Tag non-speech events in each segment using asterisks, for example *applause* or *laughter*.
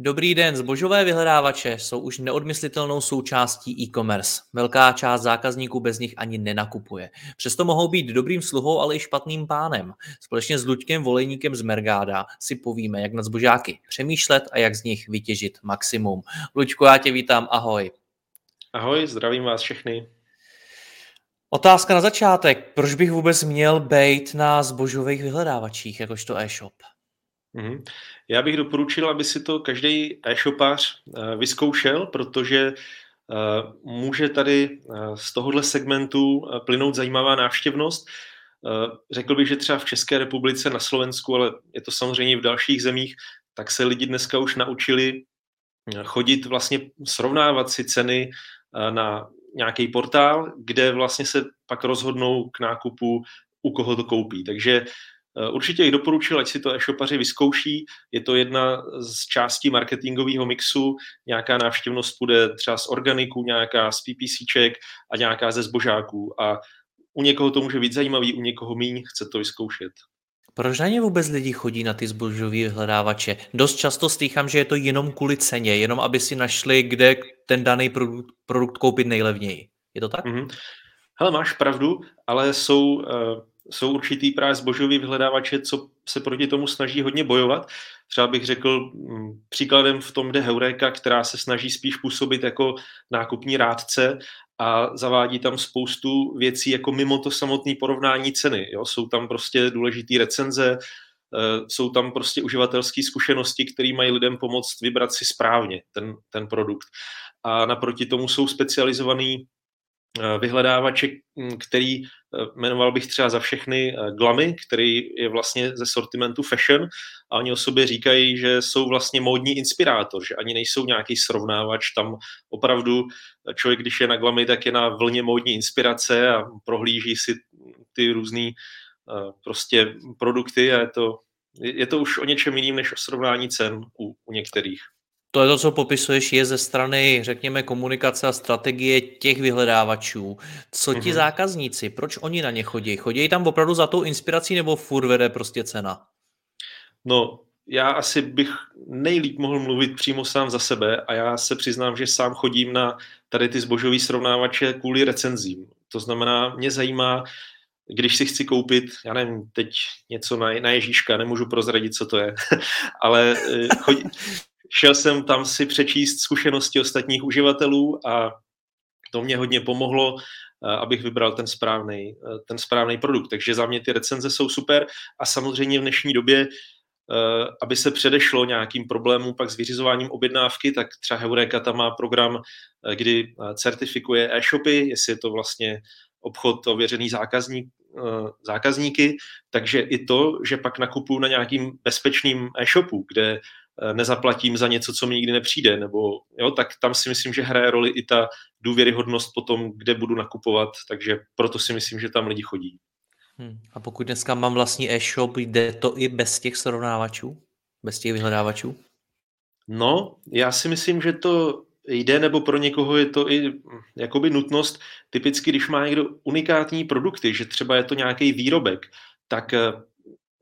Dobrý den, zbožové vyhledávače jsou už neodmyslitelnou součástí e-commerce. Velká část zákazníků bez nich ani nenakupuje. Přesto mohou být dobrým sluhou, ale i špatným pánem. Společně s Luďkem Volejníkem z Mergáda si povíme, jak na zbožáky přemýšlet a jak z nich vytěžit maximum. Luďku, já tě vítám, ahoj. Ahoj, zdravím vás všechny. Otázka na začátek. Proč bych vůbec měl být na zbožových vyhledávačích, jakožto e-shop? Mm-hmm. Já bych doporučil, aby si to každý e-shopař eh, vyzkoušel, protože eh, může tady eh, z tohohle segmentu plynout zajímavá návštěvnost. Řekl bych, že třeba v České republice, na Slovensku, ale je to samozřejmě i v dalších zemích, tak se lidi dneska už naučili chodit vlastně srovnávat si ceny na nějaký portál, kde vlastně se pak rozhodnou k nákupu, u koho to koupí. Takže určitě jich doporučil, ať si to e-shopaři vyzkouší. Je to jedna z částí marketingového mixu. Nějaká návštěvnost bude třeba z organiků, nějaká z PPCček a nějaká ze zbožáků. A u někoho to může být zajímavý, u někoho míň chce to vyzkoušet. Proč na ně vůbec lidi chodí na ty zbožové vyhledávače? Dost často slýchám, že je to jenom kvůli ceně, jenom aby si našli, kde ten daný produkt, produkt koupit nejlevněji. Je to tak? Mm-hmm. Hele, máš pravdu, ale jsou uh, jsou určitý právě zbožový vyhledávače, co se proti tomu snaží hodně bojovat. Třeba bych řekl, mm, příkladem v tom jde Heureka, která se snaží spíš působit jako nákupní rádce a zavádí tam spoustu věcí jako mimo to samotné porovnání ceny. Jo? Jsou tam prostě důležité recenze, eh, jsou tam prostě uživatelské zkušenosti, které mají lidem pomoct vybrat si správně ten, ten produkt. A naproti tomu jsou specializovaný vyhledávače, hm, který eh, jmenoval bych třeba za všechny eh, Glamy, který je vlastně ze sortimentu fashion a oni o sobě říkají, že jsou vlastně módní inspirátor, že ani nejsou nějaký srovnávač, tam opravdu člověk, když je na Glamy, tak je na vlně módní inspirace a prohlíží si ty různé prostě produkty a je to, je to už o něčem jiným než o srovnání cen u, u některých. To je to, co popisuješ, je ze strany, řekněme, komunikace a strategie těch vyhledávačů. Co ti mm-hmm. zákazníci, proč oni na ně chodí? Chodí tam opravdu za tou inspirací nebo furt vede prostě cena? No, já asi bych nejlíp mohl mluvit přímo sám za sebe a já se přiznám, že sám chodím na tady ty zbožový srovnávače kvůli recenzím. To znamená, mě zajímá, když si chci koupit, já nevím, teď něco na, na Ježíška, nemůžu prozradit, co to je, *laughs* ale eh, chodí, šel jsem tam si přečíst zkušenosti ostatních uživatelů a to mě hodně pomohlo, eh, abych vybral ten správný, eh, ten správný produkt. Takže za mě ty recenze jsou super a samozřejmě v dnešní době, eh, aby se předešlo nějakým problémům pak s vyřizováním objednávky, tak třeba Heureka tam má program, kdy certifikuje e-shopy, jestli je to vlastně obchod ověřený zákazník, zákazníky, takže i to, že pak nakupuju na nějakým bezpečným e-shopu, kde nezaplatím za něco, co mi nikdy nepřijde, nebo jo, tak tam si myslím, že hraje roli i ta důvěryhodnost potom, kde budu nakupovat, takže proto si myslím, že tam lidi chodí. Hmm. A pokud dneska mám vlastní e-shop, jde to i bez těch srovnávačů? Bez těch vyhledávačů? No, já si myslím, že to jde, nebo pro někoho je to i hm, jakoby nutnost. Typicky, když má někdo unikátní produkty, že třeba je to nějaký výrobek, tak eh,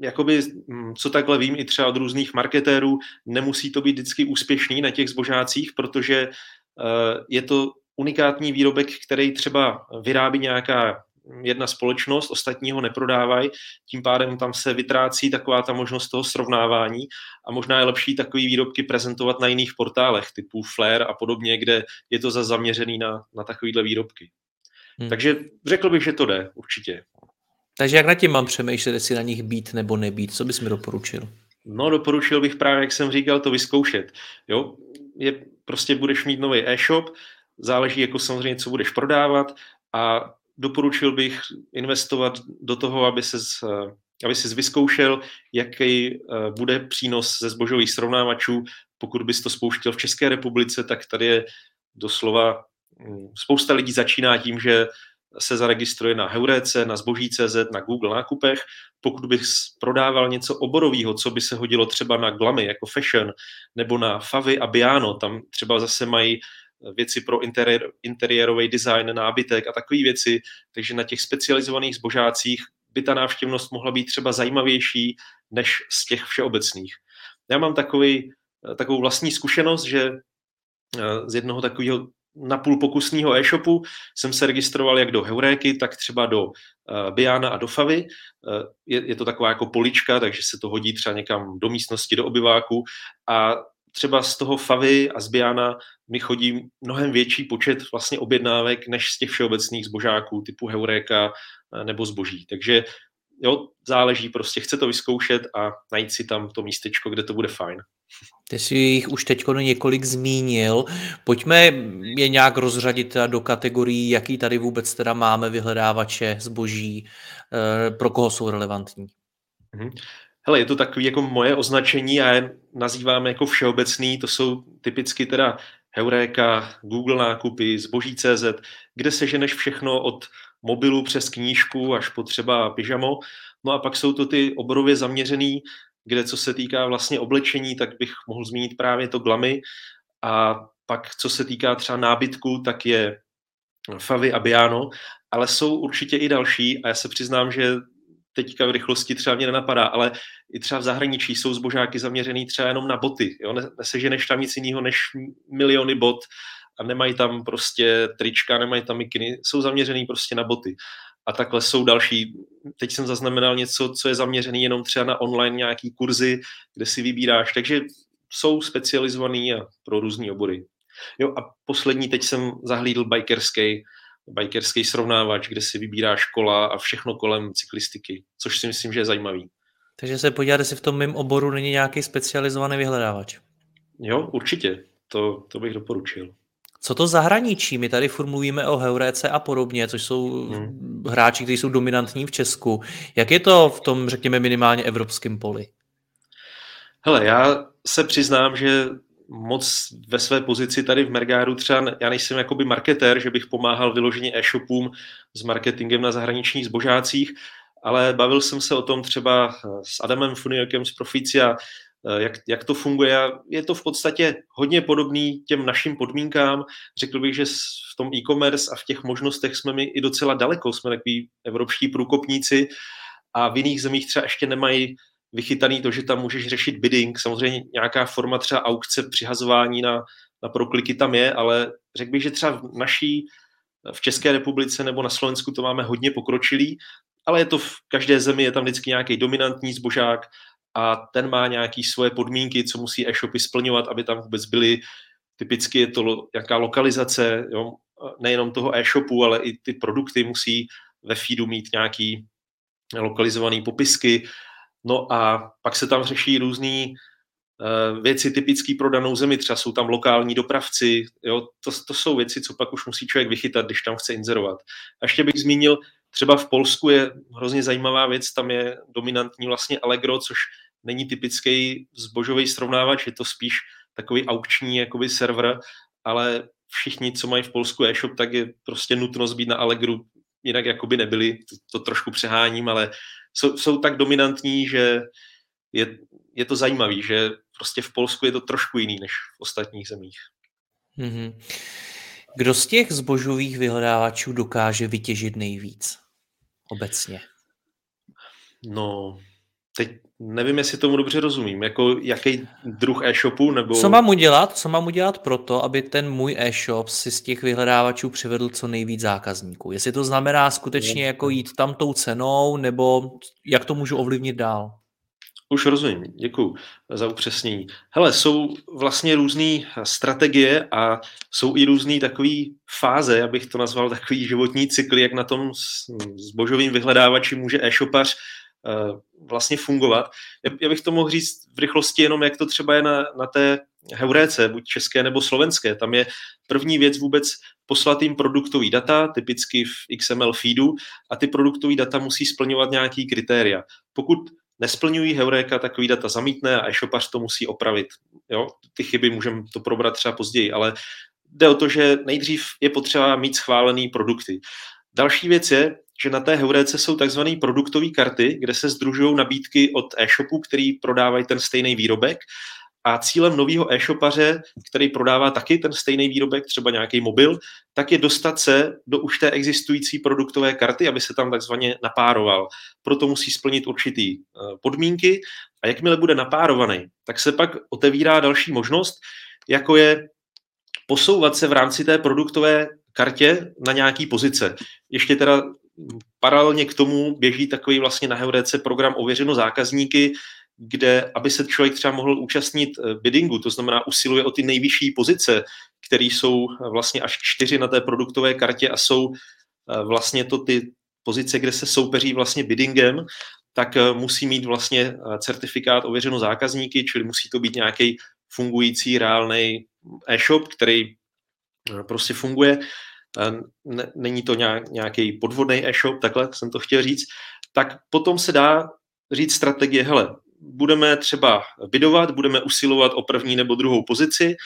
jakoby, mm, co takhle vím i třeba od různých marketérů, nemusí to být vždycky úspěšný na těch zbožácích, protože eh, je to unikátní výrobek, který třeba vyrábí nějaká jedna společnost, ostatní ho neprodávají, tím pádem tam se vytrácí taková ta možnost toho srovnávání a možná je lepší takový výrobky prezentovat na jiných portálech typu Flair a podobně, kde je to za zaměřený na, na takovýhle výrobky. Hmm. Takže řekl bych, že to jde, určitě. Takže jak na tím mám přemýšlet, jestli na nich být nebo nebýt? Co bys mi doporučil? No, doporučil bych právě, jak jsem říkal, to vyzkoušet. Jo, je, prostě budeš mít nový e-shop, záleží jako samozřejmě, co budeš prodávat a doporučil bych investovat do toho, aby se aby si vyzkoušel, jaký bude přínos ze zbožových srovnávačů. Pokud bys to spouštěl v České republice, tak tady je doslova hm, spousta lidí začíná tím, že se zaregistruje na Heurece, na Zboží.cz, na Google nákupech. Pokud bych prodával něco oborového, co by se hodilo třeba na glamy, jako fashion, nebo na Favy a Biano, tam třeba zase mají věci pro interiér, interiérový design, nábytek a takové věci, takže na těch specializovaných zbožácích by ta návštěvnost mohla být třeba zajímavější než z těch všeobecných. Já mám takový, takovou vlastní zkušenost, že z jednoho takového napůl pokusního e-shopu jsem se registroval jak do Heuréky, tak třeba do uh, Biana a do Favy. Uh, je, je to taková jako polička, takže se to hodí třeba někam do místnosti, do obyváku a třeba z toho Favy a z Biana mi chodí mnohem větší počet vlastně objednávek než z těch všeobecných zbožáků typu Heuréka uh, nebo zboží. Takže jo, záleží prostě, chce to vyzkoušet a najít si tam to místečko, kde to bude fajn. Ty jsi jich už teď několik zmínil. Pojďme je nějak rozřadit do kategorií, jaký tady vůbec teda máme vyhledávače zboží, eh, pro koho jsou relevantní. Mhm. Hele, je to takový jako moje označení a je nazýváme jako všeobecný, to jsou typicky teda Heuréka, Google nákupy, zboží.cz, kde se ženeš všechno od mobilu přes knížku až po třeba pyžamo. No a pak jsou to ty oborově zaměřený, kde co se týká vlastně oblečení, tak bych mohl zmínit právě to glamy. A pak co se týká třeba nábytku, tak je Favy a Biano, ale jsou určitě i další a já se přiznám, že teďka v rychlosti třeba mě nenapadá, ale i třeba v zahraničí jsou zbožáky zaměřený třeba jenom na boty. Jo? Neseženeš tam nic jiného než miliony bot a nemají tam prostě trička, nemají tam mikiny, jsou zaměřený prostě na boty. A takhle jsou další. Teď jsem zaznamenal něco, co je zaměřený jenom třeba na online nějaký kurzy, kde si vybíráš. Takže jsou specializovaný a pro různé obory. Jo a poslední, teď jsem zahlídl bikerský, bikerský srovnávač, kde si vybíráš kola a všechno kolem cyklistiky, což si myslím, že je zajímavý. Takže se podívat, jestli v tom mém oboru není nějaký specializovaný vyhledávač. Jo, určitě. To, to bych doporučil. Co to zahraničí? My tady furt mluvíme o Heuréce a podobně, což jsou hmm. hráči, kteří jsou dominantní v Česku. Jak je to v tom, řekněme, minimálně evropském poli? Hele, já se přiznám, že moc ve své pozici tady v Mergáru třeba, já nejsem jakoby marketér, že bych pomáhal vyloženě e-shopům s marketingem na zahraničních zbožácích, ale bavil jsem se o tom třeba s Adamem Funiakem z Proficia, jak, jak to funguje. Je to v podstatě hodně podobný těm našim podmínkám. Řekl bych, že v tom e-commerce a v těch možnostech jsme my i docela daleko, jsme takový evropští průkopníci a v jiných zemích třeba ještě nemají vychytaný to, že tam můžeš řešit bidding. Samozřejmě nějaká forma třeba aukce, přihazování na, na prokliky tam je, ale řekl bych, že třeba v naší, v České republice nebo na Slovensku to máme hodně pokročilý, ale je to v každé zemi, je tam vždycky nějaký dominantní zbožák a ten má nějaké svoje podmínky, co musí e-shopy splňovat, aby tam vůbec byly. Typicky je to jaká lokalizace, jo? nejenom toho e-shopu, ale i ty produkty musí ve feedu mít nějaký lokalizované popisky. No a pak se tam řeší různé uh, věci typické pro danou zemi, třeba jsou tam lokální dopravci, jo? To, to jsou věci, co pak už musí člověk vychytat, když tam chce inzerovat. A ještě bych zmínil, třeba v Polsku je hrozně zajímavá věc, tam je dominantní vlastně Allegro, což není typický zbožový srovnávač, je to spíš takový aukční jakoby server, ale všichni, co mají v Polsku e-shop, tak je prostě nutnost být na Allegru, jinak jakoby nebyli, to, to trošku přeháním, ale jsou, jsou tak dominantní, že je, je to zajímavý, že prostě v Polsku je to trošku jiný než v ostatních zemích. Mm-hmm. Kdo z těch zbožových vyhledávačů dokáže vytěžit nejvíc obecně? No, teď nevím, jestli tomu dobře rozumím. Jako jaký druh e-shopu? Nebo... Co mám udělat? Co mám udělat pro to, aby ten můj e-shop si z těch vyhledávačů přivedl co nejvíc zákazníků? Jestli to znamená skutečně jako jít tam tou cenou, nebo jak to můžu ovlivnit dál? Už rozumím, děkuji za upřesnění. Hele, jsou vlastně různé strategie a jsou i různé takové fáze, abych to nazval takový životní cykly, jak na tom zbožovým vyhledávači může e-shopař vlastně fungovat. Já bych to mohl říct v rychlosti jenom, jak to třeba je na, na té heuréce, buď české nebo slovenské. Tam je první věc vůbec poslat jim produktový data, typicky v XML feedu, a ty produktové data musí splňovat nějaký kritéria. Pokud nesplňují Heureka, takový data zamítne a e-shopař to musí opravit. Jo? Ty chyby můžeme to probrat třeba později, ale jde o to, že nejdřív je potřeba mít schválený produkty. Další věc je, že na té Heurece jsou takzvané produktové karty, kde se združují nabídky od e-shopů, který prodávají ten stejný výrobek a cílem nového e-shopaře, který prodává taky ten stejný výrobek, třeba nějaký mobil, tak je dostat se do už té existující produktové karty, aby se tam takzvaně napároval. Proto musí splnit určitý eh, podmínky a jakmile bude napárovaný, tak se pak otevírá další možnost, jako je posouvat se v rámci té produktové kartě na nějaký pozice. Ještě teda paralelně k tomu běží takový vlastně na Heurece program ověřeno zákazníky, kde, aby se člověk třeba mohl účastnit eh, biddingu, to znamená usiluje o ty nejvyšší pozice, které jsou eh, vlastně až čtyři na té produktové kartě a jsou eh, vlastně to ty pozice, kde se soupeří vlastně biddingem, tak musí mít vlastně certifikát ověřeno zákazníky, čili musí to být nějaký fungující reálný e-shop, který prostě funguje. Není to nějaký podvodný e-shop, takhle jsem to chtěl říct. Tak potom se dá říct strategie, hele, budeme třeba bidovat, budeme usilovat o první nebo druhou pozici,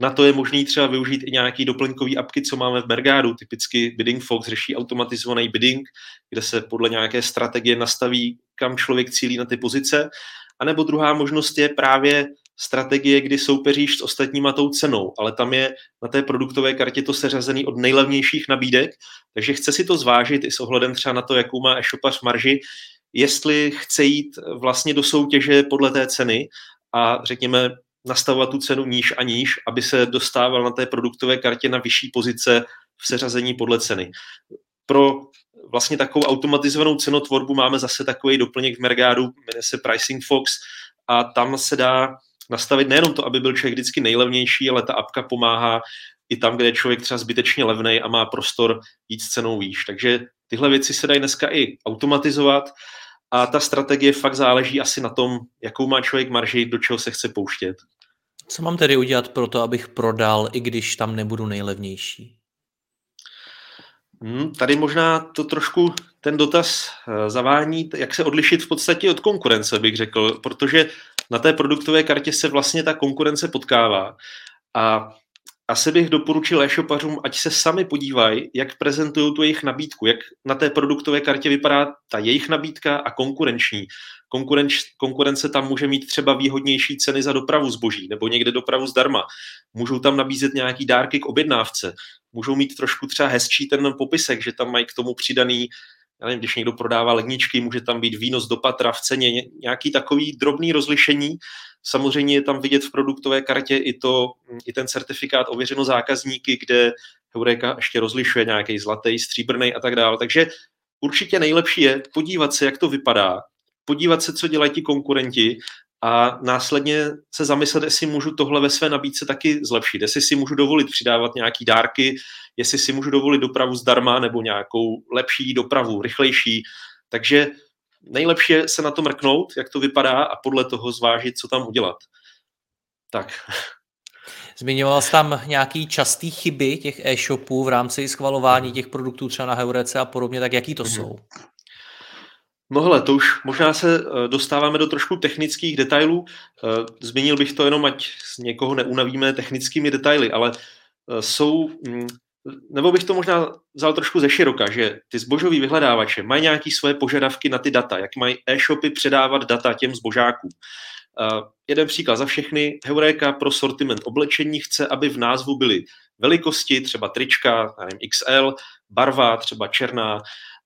na to je možný třeba využít i nějaký doplňkový apky, co máme v Mergádu. Typicky Bidding Fox řeší automatizovaný bidding, kde se podle nějaké strategie nastaví, kam člověk cílí na ty pozice. A nebo druhá možnost je právě strategie, kdy soupeříš s ostatníma tou cenou, ale tam je na té produktové kartě to seřazený od nejlevnějších nabídek, takže chce si to zvážit i s ohledem třeba na to, jakou má e-shopař marži, jestli chce jít vlastně do soutěže podle té ceny a řekněme nastavovat tu cenu níž a níž, aby se dostával na té produktové kartě na vyšší pozice v seřazení podle ceny. Pro vlastně takovou automatizovanou cenotvorbu máme zase takový doplněk v Mergádu, jmenuje se Pricing Fox a tam se dá nastavit nejenom to, aby byl člověk vždycky nejlevnější, ale ta apka pomáhá i tam, kde je člověk třeba zbytečně levný a má prostor jít s cenou výš. Takže tyhle věci se dají dneska i automatizovat a ta strategie fakt záleží asi na tom, jakou má člověk marži, do čeho se chce pouštět. Co mám tedy udělat pro to, abych prodal, i když tam nebudu nejlevnější? Hmm, tady možná to trošku ten dotaz eh, zavání, jak se odlišit v podstatě od konkurence, bych řekl, protože na té produktové kartě se vlastně ta konkurence potkává a asi bych doporučil e-shopařům, ať se sami podívají, jak prezentují tu jejich nabídku, jak na té produktové kartě vypadá ta jejich nabídka a konkurenční. Konkurenč, konkurence tam může mít třeba výhodnější ceny za dopravu zboží nebo někde dopravu zdarma. Můžou tam nabízet nějaký dárky k objednávce. Můžou mít trošku třeba hezčí ten popisek, že tam mají k tomu přidaný já nevím, když někdo prodává ledničky, může tam být výnos do patra v ceně, nějaký takový drobný rozlišení. Samozřejmě je tam vidět v produktové kartě i, to, i ten certifikát ověřeno zákazníky, kde Heureka ještě rozlišuje nějaký zlatý, stříbrný a tak dále. Takže určitě nejlepší je podívat se, jak to vypadá, podívat se, co dělají ti konkurenti a následně se zamyslet, jestli můžu tohle ve své nabídce taky zlepšit, jestli si můžu dovolit přidávat nějaký dárky, jestli si můžu dovolit dopravu zdarma nebo nějakou lepší dopravu, rychlejší. Takže nejlepší je se na to mrknout, jak to vypadá a podle toho zvážit, co tam udělat. Tak. *laughs* Zmiňoval jsi tam nějaký častý chyby těch e-shopů v rámci schvalování těch produktů třeba na Heurece a podobně, tak jaký to mm-hmm. jsou? No hele, to už možná se eh, dostáváme do trošku technických detailů. Eh, zmínil bych to jenom, ať někoho neunavíme technickými detaily, ale eh, jsou, mm, nebo bych to možná vzal trošku ze široka, že ty zbožoví vyhledávače mají nějaké svoje požadavky na ty data, jak mají e-shopy předávat data těm zbožákům. jeden příklad za všechny. Heureka pro sortiment oblečení chce, aby v názvu byly velikosti, třeba trička, nevím, XL, barva, třeba černá,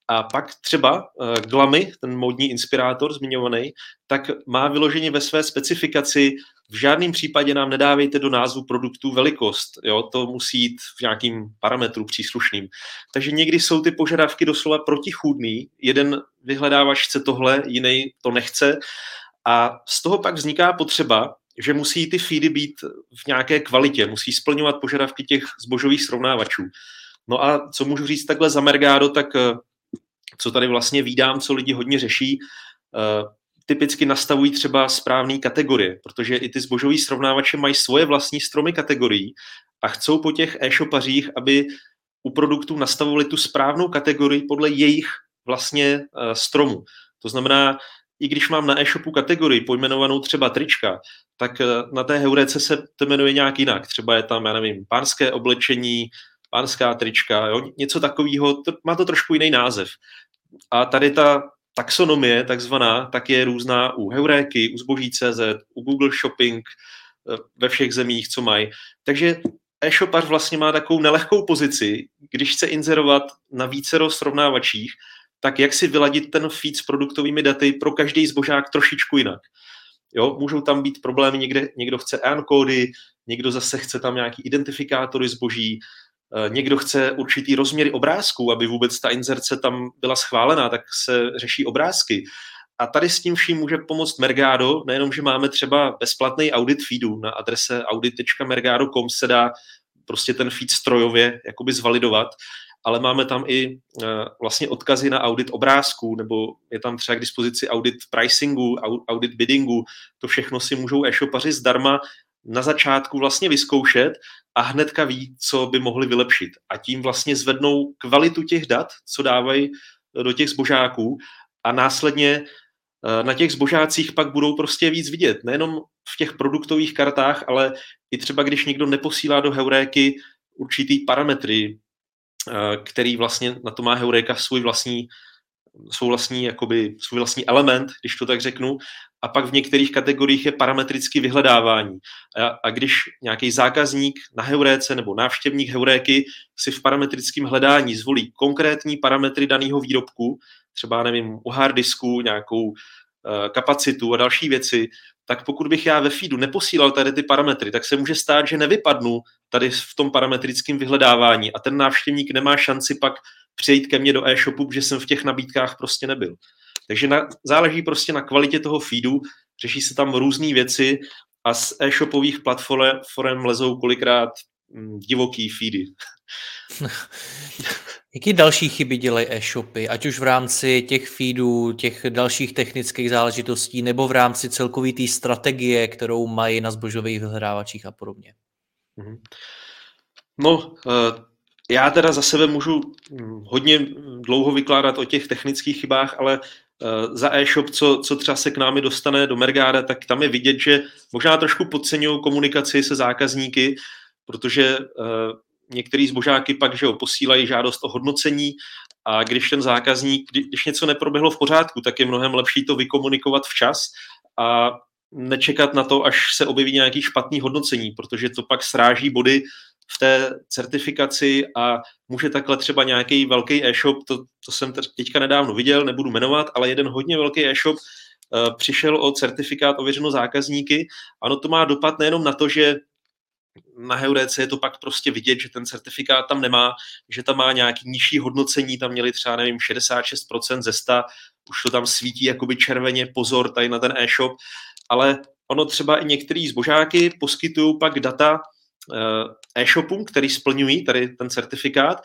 a pak třeba uh, Glamy, ten módní inspirátor zmiňovaný, tak má vyloženě ve své specifikaci v žádném případě nám nedávejte do názvu produktů velikost. Jo? To musí jít v nějakým parametru příslušným. Takže někdy jsou ty požadavky doslova protichůdný. Jeden vyhledávač chce tohle, jiný to nechce. A z toho pak vzniká potřeba, že musí ty feedy být v nějaké kvalitě, musí splňovat požadavky těch zbožových srovnávačů. No a co můžu říct takhle za Mergado, tak eh, co tady vlastně vídám, co lidi hodně řeší, eh, typicky nastavují třeba správné kategorie, protože i ty zbožoví srovnávače mají svoje vlastní stromy kategorií a chcou po těch e-shopařích, aby u produktů nastavovali tu správnou kategorii podle jejich vlastně uh, stromu. To znamená, i když mám na e-shopu kategorii pojmenovanou třeba trička, tak uh, na té heurece se to jmenuje nějak jinak. Třeba je tam, já nevím, pánské oblečení, pánská trička, jo? něco takového, to, má to trošku jiný název. A tady ta taxonomie takzvaná, tak je různá u Heuréky, u Zboží.cz, u Google Shopping, eh, ve všech zemích, co mají. Takže e-shopar vlastně má takovou nelehkou pozici, když chce inzerovat na vícero srovnávačích, tak jak si vyladit ten feed s produktovými daty pro každý zbožák trošičku jinak. Jo, můžou tam být problémy, někde, někdo chce EAN kódy, někdo zase chce tam nějaký identifikátory zboží, někdo chce určitý rozměry obrázků, aby vůbec ta inzerce tam byla schválená, tak se řeší obrázky. A tady s tím vším může pomoct Mergado, nejenom, že máme třeba bezplatný audit feedu na adrese audit.mergado.com se dá prostě ten feed strojově jakoby zvalidovat, ale máme tam i uh, vlastně odkazy na audit obrázků, nebo je tam třeba k dispozici audit pricingu, audit biddingu, to všechno si můžou e-shopaři zdarma na začátku vlastně vyzkoušet a hnedka ví, co by mohli vylepšit. A tím vlastně zvednou kvalitu těch dat, co dávají do těch zbožáků a následně eh, na těch zbožácích pak budou prostě víc vidět. Nejenom v těch produktových kartách, ale i třeba když někdo neposílá do Heuréky určitý parametry, eh, který vlastně na to má Heuréka svůj vlastní svou vlastní, jakoby, svůj vlastní element, když to tak řeknu, a pak v některých kategoriích je parametricky vyhledávání. A, a když nějaký zákazník na Heuréce nebo návštěvník Heuréky si v parametrickém hledání zvolí konkrétní parametry daného výrobku, třeba, nevím, u harddisku, nějakou uh, kapacitu a další věci, tak pokud bych já ve feedu neposílal tady ty parametry, tak se může stát, že nevypadnu tady v tom parametrickém vyhledávání a ten návštěvník nemá šanci pak přejít ke mně do e-shopu, že jsem v těch nabídkách prostě nebyl. Takže na, záleží prostě na kvalitě toho feedu, řeší se tam různé věci a z e-shopových platform lezou kolikrát hm, divoký feedy. *laughs* Jaký další chyby dělají e-shopy, ať už v rámci těch feedů, těch dalších technických záležitostí, nebo v rámci celkové té strategie, kterou mají na zbožových vyhledávačích a podobně? Mhm. No, eh, já teda za sebe můžu hm, hodně dlouho vykládat o těch technických chybách, ale za e-shop, co, co třeba se k námi dostane do Mergáda, tak tam je vidět, že možná trošku podceňují komunikaci se zákazníky, protože uh, některý zbožáky pak že jo, posílají žádost o hodnocení a když ten zákazník, když něco neproběhlo v pořádku, tak je mnohem lepší to vykomunikovat včas a nečekat na to, až se objeví nějaký špatný hodnocení, protože to pak sráží body v té certifikaci a může takhle třeba nějaký velký e-shop, to, to jsem teďka nedávno viděl, nebudu jmenovat, ale jeden hodně velký e-shop uh, přišel o certifikát ověřeno zákazníky. Ano, to má dopad nejenom na to, že na Heurece je to pak prostě vidět, že ten certifikát tam nemá, že tam má nějaký nižší hodnocení, tam měli třeba, nevím, 66% ze 100, už to tam svítí jakoby červeně, pozor tady na ten e-shop, ale ono třeba i některý zbožáky poskytují pak data Eh, e-shopům, který splňují tady ten certifikát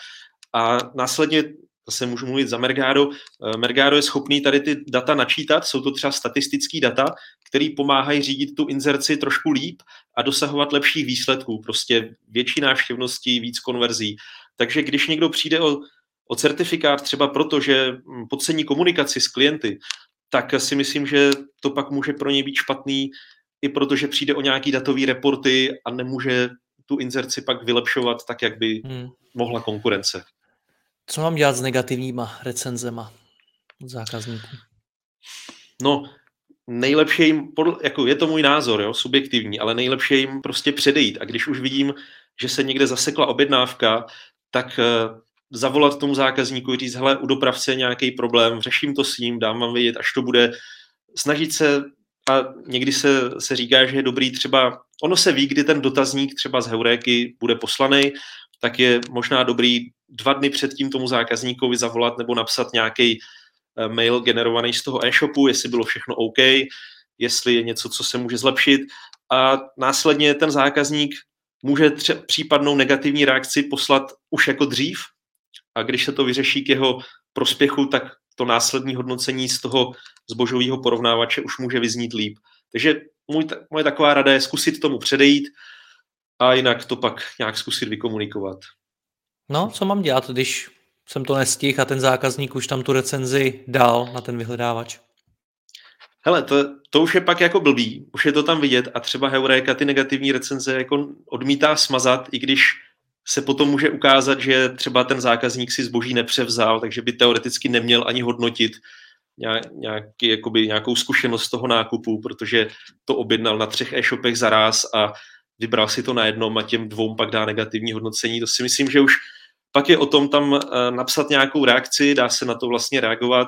a následně zase můžu mluvit za Mergado. Eh, Mergado je schopný tady ty data načítat, jsou to třeba statistický data, který pomáhají řídit tu inzerci trošku líp a dosahovat lepších výsledků, prostě větší návštěvnosti, víc konverzí. Takže když někdo přijde o, o certifikát třeba proto, že hm, podcení komunikaci s klienty, tak si myslím, že to pak může pro něj být špatný, i protože přijde o nějaký datový reporty a nemůže tu inzerci pak vylepšovat tak, jak by hmm. mohla konkurence. Co mám dělat s negativníma recenzema od zákazníků? No, nejlepší jim, jako je to můj názor, jo, subjektivní, ale nejlepší jim prostě předejít. A když už vidím, že se někde zasekla objednávka, tak uh, zavolat tomu zákazníku, říct, hele, u dopravce je nějaký problém, řeším to s ním, dám vám vědět, až to bude. Snažit se a někdy se, se říká, že je dobrý třeba, ono se ví, kdy ten dotazník třeba z Heuréky bude poslaný, tak je možná dobrý dva dny předtím tomu zákazníkovi zavolat nebo napsat nějaký eh, mail generovaný z toho e-shopu, jestli bylo všechno OK, jestli je něco, co se může zlepšit. A následně ten zákazník může třeba případnou negativní reakci poslat už jako dřív. A když se to vyřeší k jeho prospěchu, tak to následní hodnocení z toho zbožového porovnávače už může vyznít líp. Takže můj, moje taková rada je zkusit tomu předejít a jinak to pak nějak zkusit vykomunikovat. No, co mám dělat, když jsem to nestihl a ten zákazník už tam tu recenzi dal na ten vyhledávač? Hele, to, to už je pak jako blbý, už je to tam vidět a třeba Heureka ty negativní recenze jako odmítá smazat, i když se potom může ukázat, že třeba ten zákazník si zboží nepřevzal, takže by teoreticky neměl ani hodnotit nějaký, jakoby, nějakou zkušenost toho nákupu, protože to objednal na třech e-shopech za raz a vybral si to na jednom a těm dvou pak dá negativní hodnocení. To si myslím, že už pak je o tom tam eh, napsat nějakou reakci, dá se na to vlastně reagovat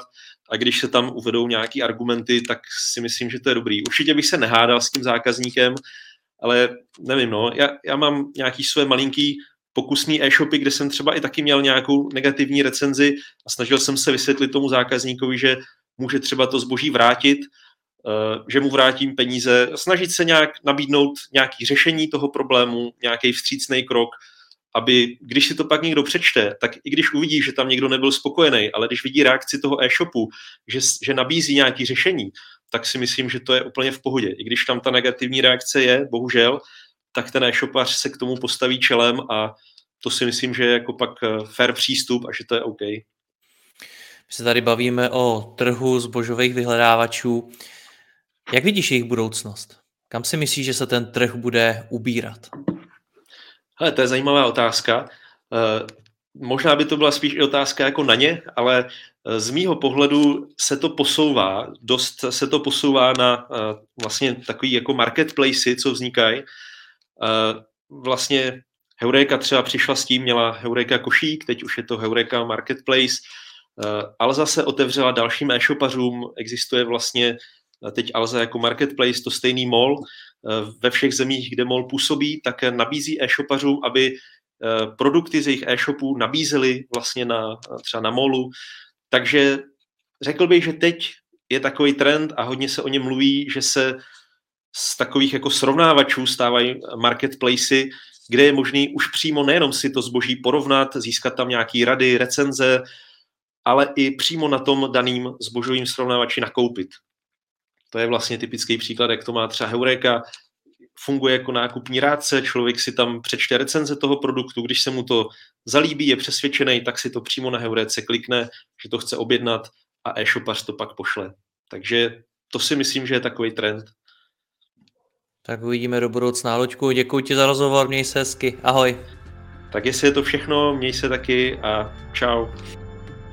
a když se tam uvedou nějaké argumenty, tak si myslím, že to je dobrý. Určitě bych se nehádal s tím zákazníkem, ale nevím, no, já, já mám nějaký své malinký pokusný e-shopy, kde jsem třeba i taky měl nějakou negativní recenzi a snažil jsem se vysvětlit tomu zákazníkovi, že může třeba to zboží vrátit, eh, že mu vrátím peníze, snažit se nějak nabídnout nějaký řešení toho problému, nějaký vstřícný krok, aby když si to pak někdo přečte, tak i když uvidí, že tam někdo nebyl spokojený, ale když vidí reakci toho e-shopu, že, že nabízí nějaké řešení, tak si myslím, že to je úplně v pohodě. I když tam ta negativní reakce je, bohužel, tak ten e-shopař se k tomu postaví čelem a to si myslím, že je jako pak eh, fair přístup a že to je OK. My se tady bavíme o trhu zbožových vyhledávačů. Jak vidíš jejich budoucnost? Kam si myslíš, že se ten trh bude ubírat? Hele, to je zajímavá otázka. Eh, možná by to byla spíš i otázka jako na ně, ale eh, z mýho pohledu se to posouvá, dost se to posouvá na vlastně takový jako marketplace, co vznikají, vlastně Heureka třeba přišla s tím, měla Heureka košík, teď už je to Heureka Marketplace, Alza se otevřela dalším e-shopařům, existuje vlastně teď Alza jako Marketplace, to stejný mall, ve všech zemích, kde mall působí, tak nabízí e-shopařům, aby produkty z jejich e-shopů nabízely vlastně na, třeba na molu. Takže řekl bych, že teď je takový trend a hodně se o něm mluví, že se z takových jako srovnávačů stávají marketplacy, kde je možný už přímo nejenom si to zboží porovnat, získat tam nějaký rady, recenze, ale i přímo na tom daným zbožovým srovnávači nakoupit. To je vlastně typický příklad, jak to má třeba Heureka, funguje jako nákupní rádce, člověk si tam přečte recenze toho produktu, když se mu to zalíbí, je přesvědčený, tak si to přímo na Heurece klikne, že to chce objednat a e-shopař to pak pošle. Takže to si myslím, že je takový trend. Tak uvidíme do budoucna. Loďku, děkuji ti za rozhovor, měj se hezky. Ahoj. Tak jestli je to všechno, měj se taky a čau.